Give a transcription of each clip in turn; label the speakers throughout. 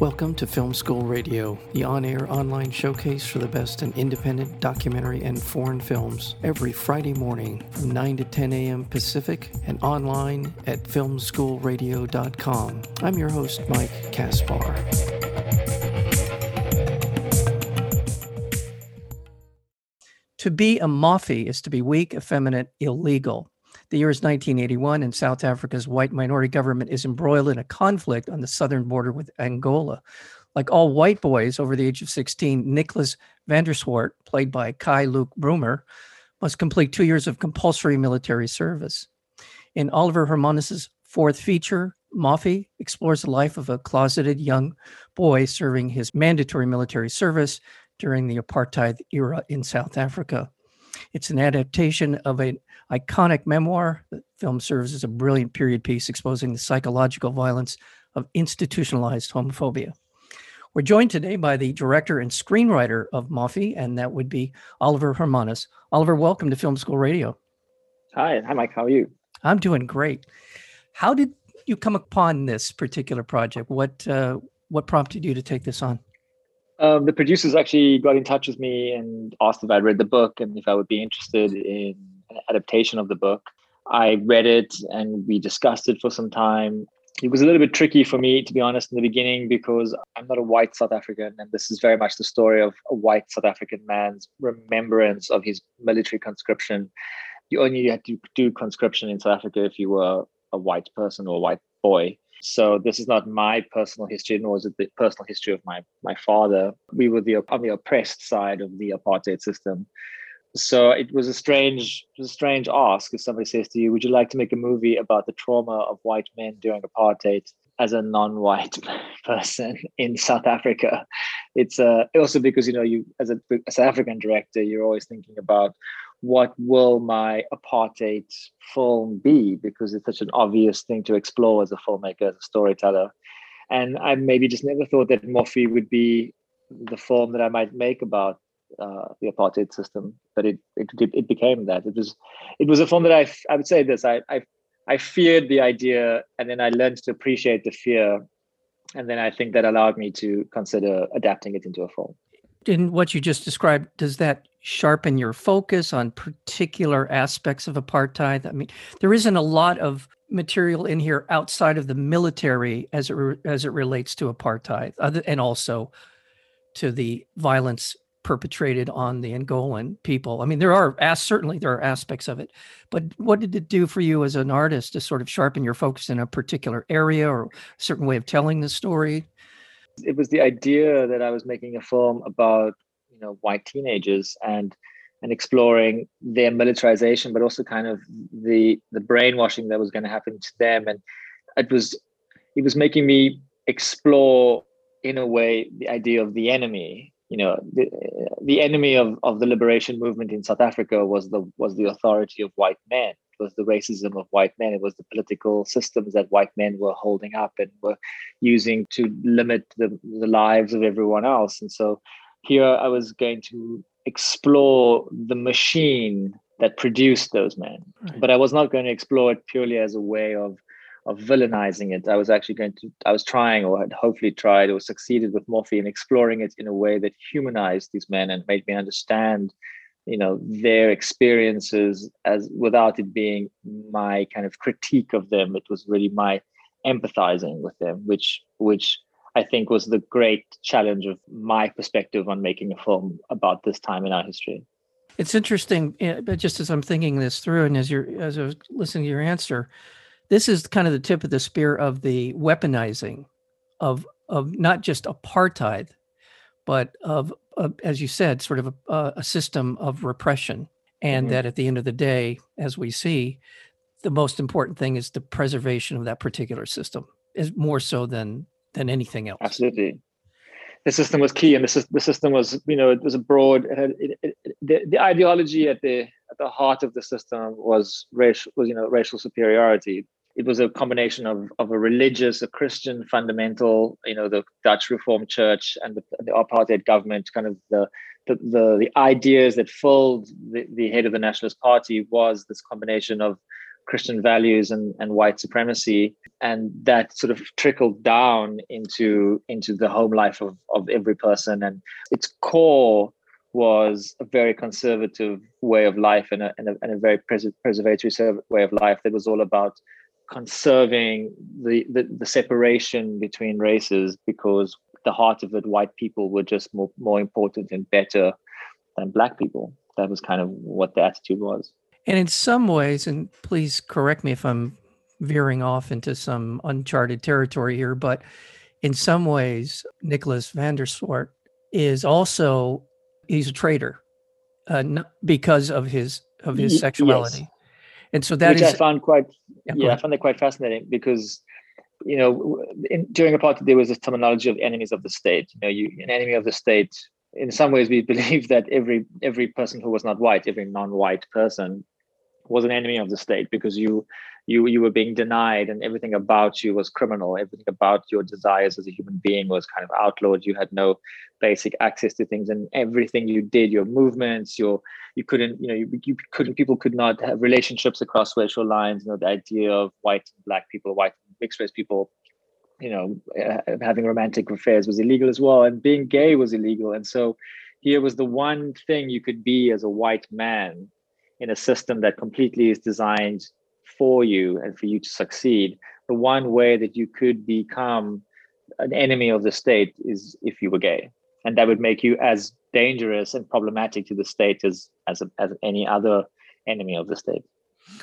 Speaker 1: Welcome to Film School Radio, the on air online showcase for the best in independent documentary and foreign films, every Friday morning from 9 to 10 a.m. Pacific and online at filmschoolradio.com. I'm your host, Mike Kaspar. To be a Moffie is to be weak, effeminate, illegal. The year is 1981, and South Africa's white minority government is embroiled in a conflict on the southern border with Angola. Like all white boys over the age of 16, Nicholas van der Swart, played by Kai Luke Brummer, must complete two years of compulsory military service. In Oliver Hermanus's fourth feature, Moffie explores the life of a closeted young boy serving his mandatory military service during the apartheid era in South Africa. It's an adaptation of an iconic memoir. The film serves as a brilliant period piece exposing the psychological violence of institutionalized homophobia. We're joined today by the director and screenwriter of Moffie, and that would be Oliver Hermanus. Oliver, welcome to Film School Radio.
Speaker 2: Hi, and hi, Mike. How are you?
Speaker 1: I'm doing great. How did you come upon this particular project? What uh, what prompted you to take this on?
Speaker 2: Um, the producers actually got in touch with me and asked if I'd read the book and if I would be interested in an adaptation of the book. I read it and we discussed it for some time. It was a little bit tricky for me, to be honest, in the beginning because I'm not a white South African, and this is very much the story of a white South African man's remembrance of his military conscription. You only had to do conscription in South Africa if you were a white person or a white boy. So this is not my personal history, nor is it the personal history of my my father. We were the on the oppressed side of the apartheid system. So it was a strange, was a strange ask if somebody says to you, "Would you like to make a movie about the trauma of white men during apartheid?" As a non-white person in South Africa, it's uh, also because you know you as a, a South African director, you're always thinking about what will my apartheid film be? Because it's such an obvious thing to explore as a filmmaker as a storyteller. And i maybe just never thought that Moffie would be the film that i might make about uh, the apartheid system but it, it it became that. It was it was a film that i i would say this i i i feared the idea and then i learned to appreciate the fear and then i think that allowed me to consider adapting it into a film.
Speaker 1: In what you just described, does that sharpen your focus on particular aspects of apartheid? I mean, there isn't a lot of material in here outside of the military as it re- as it relates to apartheid, other, and also to the violence perpetrated on the Angolan people. I mean, there are as certainly there are aspects of it, but what did it do for you as an artist to sort of sharpen your focus in a particular area or a certain way of telling the story?
Speaker 2: it was the idea that I was making a film about you know white teenagers and and exploring their militarization, but also kind of the the brainwashing that was going to happen to them. And it was it was making me explore in a way the idea of the enemy. You know, the, the enemy of, of the liberation movement in South Africa was the was the authority of white men It was the racism of white men. It was the political systems that white men were holding up and were using to limit the, the lives of everyone else. And so here I was going to explore the machine that produced those men. Right. But I was not going to explore it purely as a way of of villainizing it. I was actually going to, I was trying or had hopefully tried or succeeded with Moffie in exploring it in a way that humanized these men and made me understand you know their experiences as without it being my kind of critique of them it was really my empathizing with them which which i think was the great challenge of my perspective on making a film about this time in our history
Speaker 1: it's interesting eh, but just as i'm thinking this through and as you're as i was listening to your answer this is kind of the tip of the spear of the weaponizing of of not just apartheid but of uh, as you said, sort of a, a system of repression. And mm-hmm. that at the end of the day, as we see, the most important thing is the preservation of that particular system is more so than than anything else.
Speaker 2: Absolutely. The system was key, and the, the system was, you know, it was a broad. It had, it, it, the, the ideology at the at the heart of the system was racial, was you know, racial superiority it was a combination of, of a religious, a Christian fundamental, you know, the Dutch Reformed Church and the, the apartheid government, kind of the the, the, the ideas that filled the, the head of the Nationalist Party was this combination of Christian values and, and white supremacy. And that sort of trickled down into into the home life of, of every person. And its core was a very conservative way of life and a, and a, and a very pres- preservatory way of life that was all about conserving the, the, the separation between races because the heart of it, white people were just more, more important and better than black people. That was kind of what the attitude was.
Speaker 1: And in some ways, and please correct me if I'm veering off into some uncharted territory here, but in some ways, Nicholas van der Swart is also he's a traitor uh, because of his of his sexuality. Yes. And so that
Speaker 2: Which
Speaker 1: is,
Speaker 2: I found quite yeah, yeah I found that quite fascinating because you know in, during apartheid there was a terminology of enemies of the state. You know, you an enemy of the state. In some ways, we believe that every every person who was not white, every non-white person, was an enemy of the state because you you you were being denied and everything about you was criminal. Everything about your desires as a human being was kind of outlawed. You had no basic access to things and everything you did your movements your you couldn't you know you, you couldn't people could not have relationships across racial lines. You know the idea of white and black people white mixed race people you know uh, having romantic affairs was illegal as well and being gay was illegal. And so here was the one thing you could be as a white man in a system that completely is designed for you and for you to succeed, the one way that you could become an enemy of the state is if you were gay. And that would make you as dangerous and problematic to the state as, as, a, as any other enemy of the state.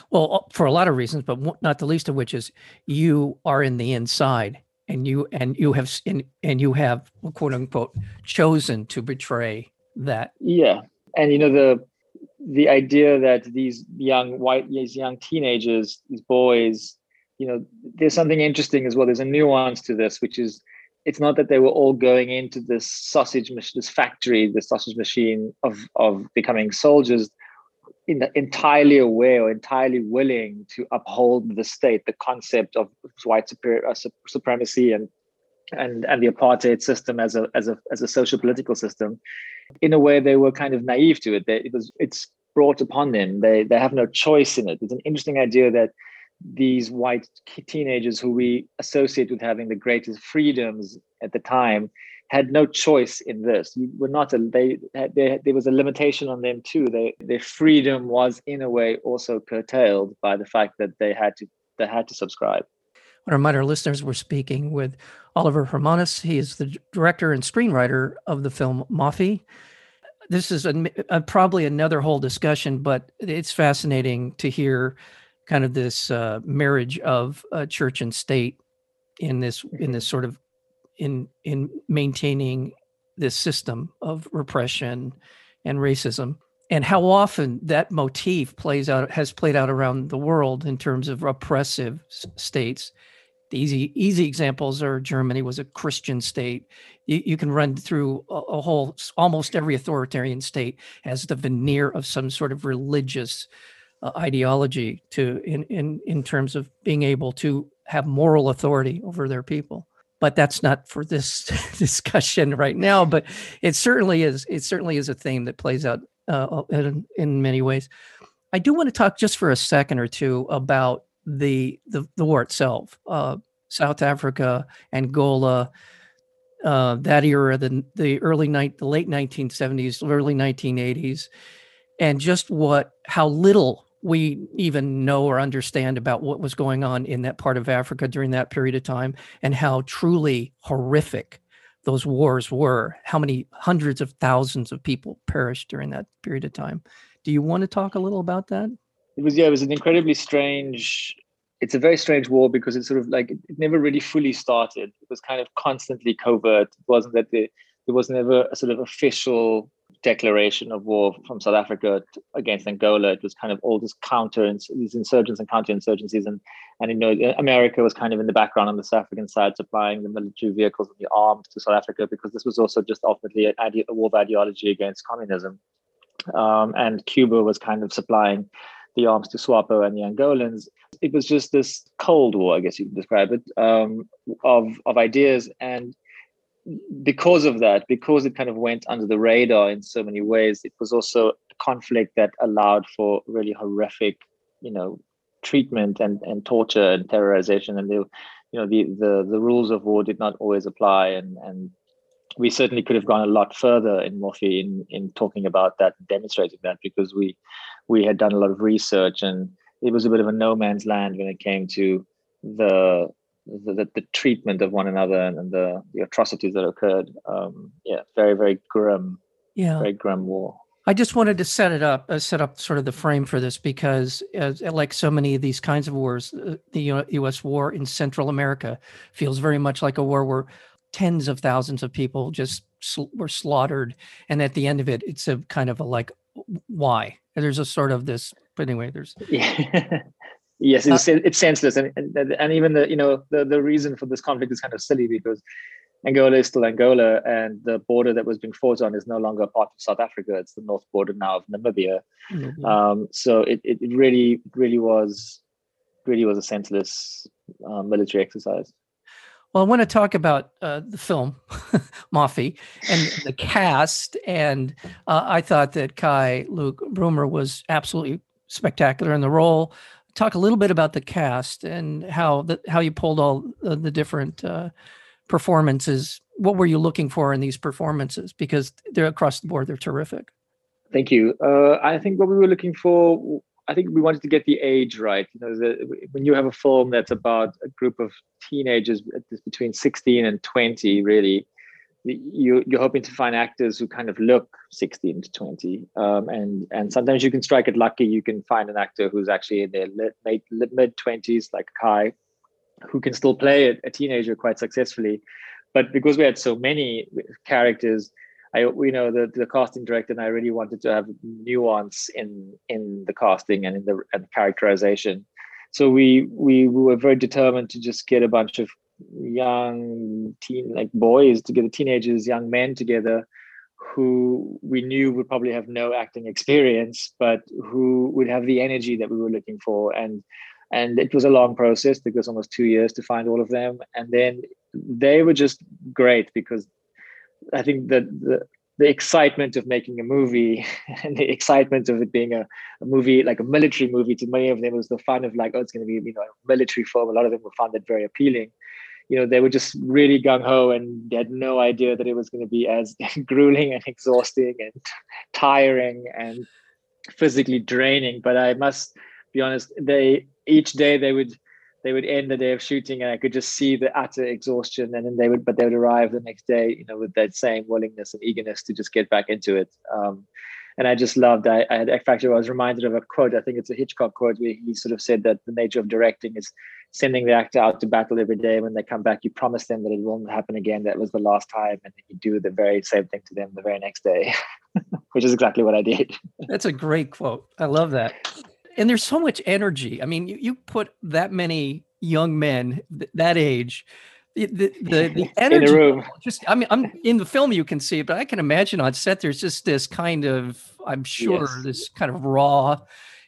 Speaker 1: Well, uh, for a lot of reasons, but not the least of which is you are in the inside and you and you have and, and you have quote unquote chosen to betray that.
Speaker 2: Yeah. And you know the the idea that these young white these young teenagers these boys you know there's something interesting as well. There's a nuance to this which is it's not that they were all going into this sausage this factory the sausage machine of of becoming soldiers in, the, entirely aware or entirely willing to uphold the state the concept of white superior, uh, supremacy and and and the apartheid system as a as a as a social political system in a way they were kind of naive to it. They, it was it's brought upon them. They they have no choice in it. It's an interesting idea that these white teenagers who we associate with having the greatest freedoms at the time had no choice in this. You were not a they, they there was a limitation on them too. They their freedom was in a way also curtailed by the fact that they had to they had to subscribe
Speaker 1: To remind our listeners we're speaking with Oliver Hermanus. He is the director and screenwriter of the film Moffie. This is a, a, probably another whole discussion, but it's fascinating to hear kind of this uh, marriage of uh, church and state in this in this sort of in in maintaining this system of repression and racism and how often that motif plays out has played out around the world in terms of oppressive states the easy easy examples are Germany was a Christian state. You, you can run through a, a, whole almost every authoritarian state has the veneer of some sort of religious uh, ideology to in in in terms of being able to have moral authority over their people. But that's not for this discussion right now. But it certainly is. It certainly is a theme that plays out uh, in, in many ways. I do want to talk just for a second or two about the the, the war itself. Uh, South Africa, Angola, uh, that era, the the early night, the late 1970s, early 1980s, and just what how little we even know or understand about what was going on in that part of Africa during that period of time, and how truly horrific those wars were. How many hundreds of thousands of people perished during that period of time. Do you want to talk a little about that?
Speaker 2: It was yeah, it was an incredibly strange. It's a very strange war because it's sort of like it never really fully started. It was kind of constantly covert. It wasn't that the, there was never a sort of official declaration of war from South Africa against Angola. It was kind of all this counter these insurgents and counterinsurgencies, and and you know America was kind of in the background on the South African side, supplying the military vehicles and the arms to South Africa because this was also just ultimately a, a war of ideology against communism, um, and Cuba was kind of supplying the arms to SWAPO and the Angolans. It was just this cold war, I guess you could describe it, um, of of ideas. And because of that, because it kind of went under the radar in so many ways, it was also a conflict that allowed for really horrific, you know, treatment and, and torture and terrorization and the you know the, the the rules of war did not always apply and and we certainly could have gone a lot further in Moffie in in talking about that demonstrating that because we we had done a lot of research and it was a bit of a no man's land when it came to the the, the, treatment of one another and, and, the, the atrocities that occurred. Um, yeah, very, very grim. Yeah. Very grim war.
Speaker 1: I just wanted to set it up, uh, set up sort of the frame for this because, as, like so many of these kinds of wars, uh, the U.S. war in Central America feels very much like a war where tens of thousands of people just sl- were slaughtered, and at the end of it, it's a kind of a like, why? And there's a sort of this. But anyway, there's.
Speaker 2: Yeah. yes, it's, uh, it's senseless, and, and and even the you know the the reason for this conflict is kind of silly because Angola is still Angola, and the border that was being fought on is no longer part of South Africa. It's the north border now of Namibia. Mm-hmm. Um, so it, it really, really was, really was a senseless uh, military exercise.
Speaker 1: Well, I want to talk about uh, the film, Moffie, and the cast. And uh, I thought that Kai Luke Brummer was absolutely spectacular in the role. Talk a little bit about the cast and how the, how you pulled all the, the different uh, performances what were you looking for in these performances because they're across the board they're terrific
Speaker 2: thank you uh, i think what we were looking for i think we wanted to get the age right you know the, when you have a film that's about a group of teenagers between 16 and 20 really you, you're hoping to find actors who kind of look 16 to 20 um, and and sometimes you can strike it lucky you can find an actor who's actually in their mid, mid 20s like kai who can still play a, a teenager quite successfully. But because we had so many characters, I we know the, the casting director and I really wanted to have nuance in in the casting and in the and characterization. So we we were very determined to just get a bunch of young teen like boys to get the teenagers, young men together who we knew would probably have no acting experience, but who would have the energy that we were looking for and and it was a long process it was almost two years to find all of them and then they were just great because i think that the, the excitement of making a movie and the excitement of it being a, a, movie like a military movie to many of them was the fun of like oh it's going to be you know a military film. A lot of them found that very appealing. You know they were just really gung-ho and they had no idea that it was going to be as grueling and exhausting and tiring and physically draining. But i must be honest they each day they would they would end the day of shooting and I could just see the utter exhaustion and then they would but they would arrive the next day you know with that same willingness and eagerness to just get back into it. Um, and I just loved I, I had in fact I was reminded of a quote I think it's a Hitchcock quote where he sort of said that the nature of directing is sending the actor out to battle every day. When they come back you promise them that it won't happen again. That was the last time. And you do the very same thing to them the very next day which is exactly what I did.
Speaker 1: That's a great quote. I love that and there's so much energy. I mean, you, you put that many young men th- that age, the the, the, the energy.
Speaker 2: In the.
Speaker 1: Just, I mean, I'm in the film. You can see it, but I can imagine on set. There's just this kind of, I'm sure, yes. this kind of raw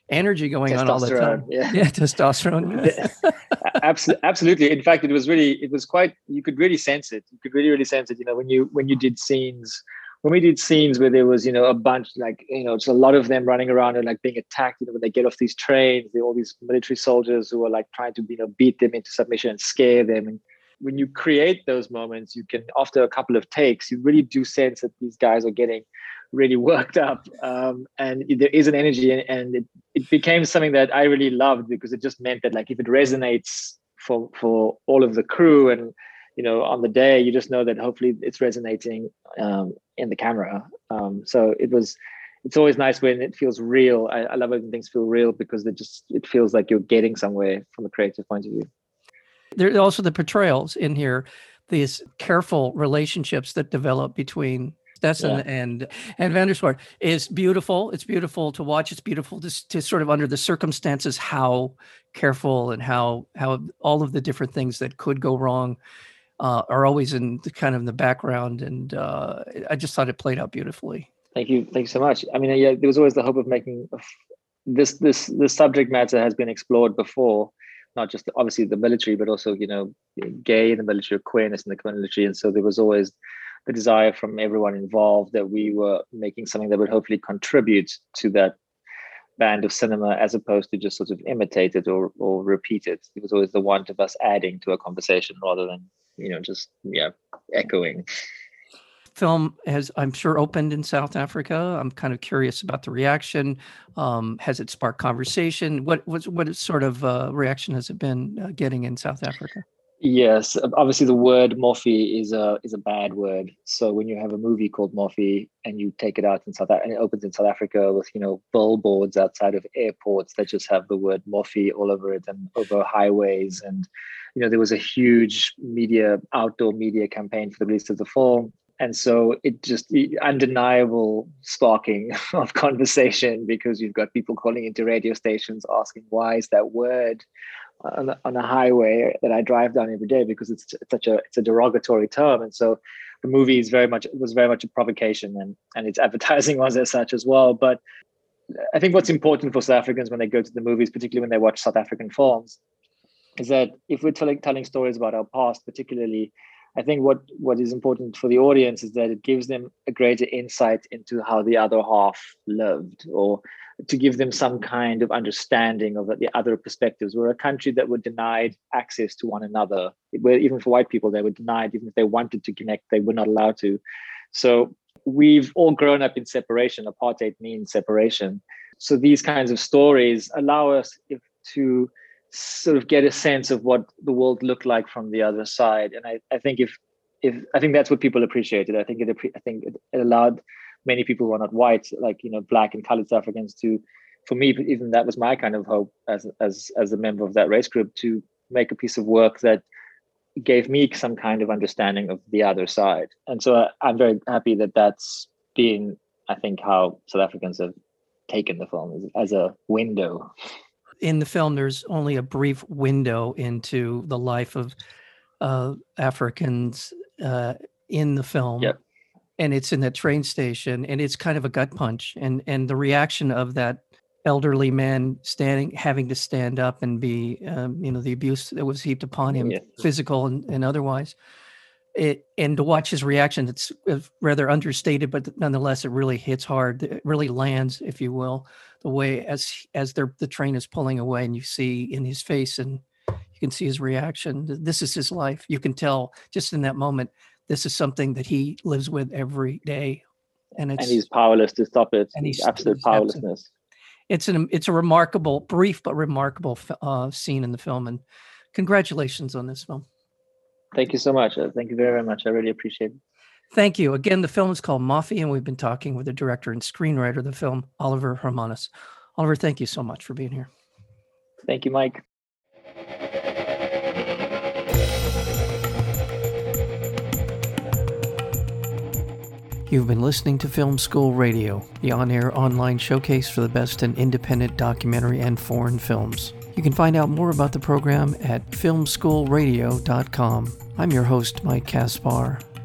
Speaker 1: energy going on all the time.
Speaker 2: Yeah,
Speaker 1: yeah testosterone.
Speaker 2: absolutely, absolutely. In fact, it was really, it was quite. You could really sense it. You could really, really sense it. You know, when you when you did scenes when we did scenes where there was, you know, a bunch like, you know, it's a lot of them running around and like being attacked, you know, when they get off these trains, all these military soldiers who are like trying to, you know, beat them into submission and scare them. And when you create those moments, you can, after a couple of takes, you really do sense that these guys are getting really worked up. Um, and there is an energy and, and it, it became something that I really loved because it just meant that like if it resonates for for all of the crew and you know on the day you just know that hopefully it's resonating um, in the camera um, so it was it's always nice when it feels real I, I love when things feel real because it just it feels like you're getting somewhere from a creative point of view
Speaker 1: there are also the portrayals in here these careful relationships that develop between Stassen yeah. and and Van der Swart is beautiful. It's beautiful to watch. It's beautiful to, to sort of under the circumstances how careful and how how all of the different things that could go wrong uh, are always in the, kind of in the background, and uh, I just thought it played out beautifully.
Speaker 2: Thank you, thank you so much. I mean, yeah, there was always the hope of making this this this subject matter has been explored before, not just obviously the military, but also you know, gay in the military, queerness in the military, and so there was always the desire from everyone involved that we were making something that would hopefully contribute to that band of cinema as opposed to just sort of imitate it or, or repeat it. It was always the want of us adding to a conversation rather than, you know, just, yeah, echoing.
Speaker 1: Film has, I'm sure, opened in South Africa. I'm kind of curious about the reaction. Um, has it sparked conversation? What what what sort of uh, reaction has it been uh, getting in South Africa?
Speaker 2: Yes, obviously the word Moffie is a is a bad word. So when you have a movie called Moffie and you take it out in South and it opens in South Africa with you know billboards outside of airports that just have the word Moffie all over it and over highways and you know there was a huge media outdoor media campaign for the release of the film and so it just undeniable sparking of conversation because you've got people calling into radio stations asking why is that word on a, on a highway that I drive down every day because it's, it's such a it's a derogatory term, and so the movie is very much was very much a provocation, and and its advertising was as such as well. But I think what's important for South Africans when they go to the movies, particularly when they watch South African films, is that if we're telling telling stories about our past, particularly I think what what is important for the audience is that it gives them a greater insight into how the other half lived, or to give them some kind of understanding of the other perspectives. We're a country that were denied access to one another. Where even for white people, they were denied even if they wanted to connect, they were not allowed to. So we've all grown up in separation. Apartheid means separation. So these kinds of stories allow us if, to sort of get a sense of what the world looked like from the other side. And I, I think if if I think that's what people appreciated. I think it I think it, allowed many people who are not white, like you know, black and colored South Africans, to for me, even that was my kind of hope as as as a member of that race group to make a piece of work that gave me some kind of understanding of the other side. And so I, I'm very happy that that's been, I think, how South Africans have taken the film as, as a window
Speaker 1: in the film, there's only a brief window into the life of uh, Africans uh, in the film.
Speaker 2: Yep.
Speaker 1: And it's in that train station, and it's kind of a gut punch. And and the reaction of that elderly man standing, having to stand up and be, um, you know, the abuse that was heaped upon him, yeah. physical and, and otherwise. It, and to watch his reaction, it's rather understated, but nonetheless, it really hits hard. It really lands, if you will the way as as the the train is pulling away and you see in his face and you can see his reaction this is his life. You can tell just in that moment this is something that he lives with every day.
Speaker 2: And it's and he's powerless to stop it. And he's absolute powerlessness.
Speaker 1: it's an it's a remarkable brief but remarkable uh, scene in the film and congratulations on this film.
Speaker 2: Thank you so much. Uh, thank you very, very much. I really appreciate it
Speaker 1: Thank you. Again, the film is called Moffie, and we've been talking with the director and screenwriter of the film, Oliver Hermanus. Oliver, thank you so much for being here.
Speaker 2: Thank you, Mike.
Speaker 1: You've been listening to Film School Radio, the on air online showcase for the best in independent documentary and foreign films. You can find out more about the program at filmschoolradio.com. I'm your host, Mike Kaspar.